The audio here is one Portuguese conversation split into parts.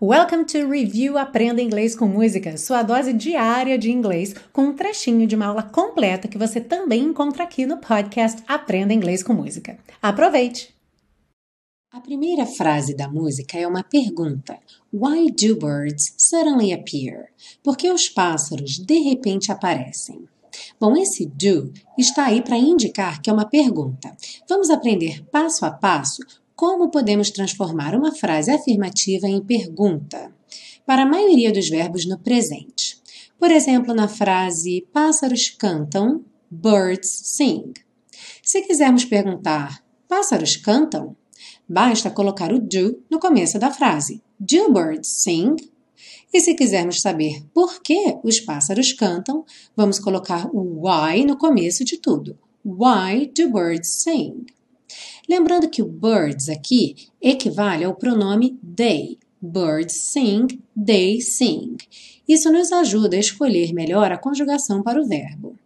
Welcome to Review Aprenda Inglês com Música, sua dose diária de inglês, com um trechinho de uma aula completa que você também encontra aqui no podcast Aprenda Inglês com Música. Aproveite! A primeira frase da música é uma pergunta. Why do birds suddenly appear? Por que os pássaros de repente aparecem? Bom, esse do está aí para indicar que é uma pergunta. Vamos aprender passo a passo como podemos transformar uma frase afirmativa em pergunta? Para a maioria dos verbos no presente. Por exemplo, na frase pássaros cantam, birds sing. Se quisermos perguntar pássaros cantam, basta colocar o do no começo da frase. Do birds sing? E se quisermos saber por que os pássaros cantam, vamos colocar o why no começo de tudo. Why do birds sing? Lembrando que o birds aqui equivale ao pronome they. Birds sing, they sing. Isso nos ajuda a escolher melhor a conjugação para o verbo.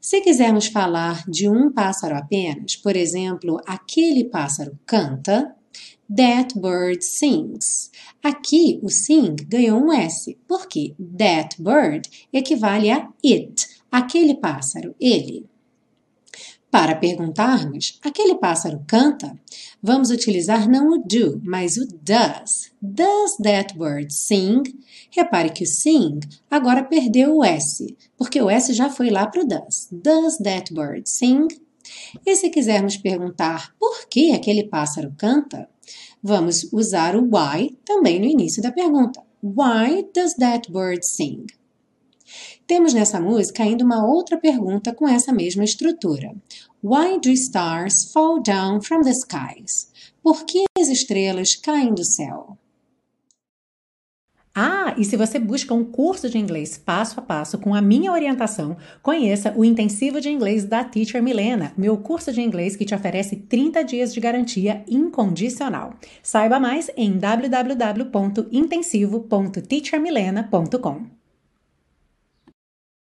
Se quisermos falar de um pássaro apenas, por exemplo, aquele pássaro canta, that bird sings. Aqui o sing ganhou um S, porque that bird equivale a it, aquele pássaro, ele. Para perguntarmos, aquele pássaro canta? Vamos utilizar não o do, mas o does. Does that bird sing? Repare que o sing agora perdeu o S, porque o S já foi lá para o does. Does that bird sing? E se quisermos perguntar por que aquele pássaro canta, vamos usar o why também no início da pergunta. Why does that bird sing? Temos nessa música ainda uma outra pergunta com essa mesma estrutura. Why do stars fall down from the skies? Por que as estrelas caem do céu? Ah, e se você busca um curso de inglês passo a passo com a minha orientação, conheça o Intensivo de Inglês da Teacher Milena, meu curso de inglês que te oferece 30 dias de garantia incondicional. Saiba mais em www.intensivo.teachermilena.com.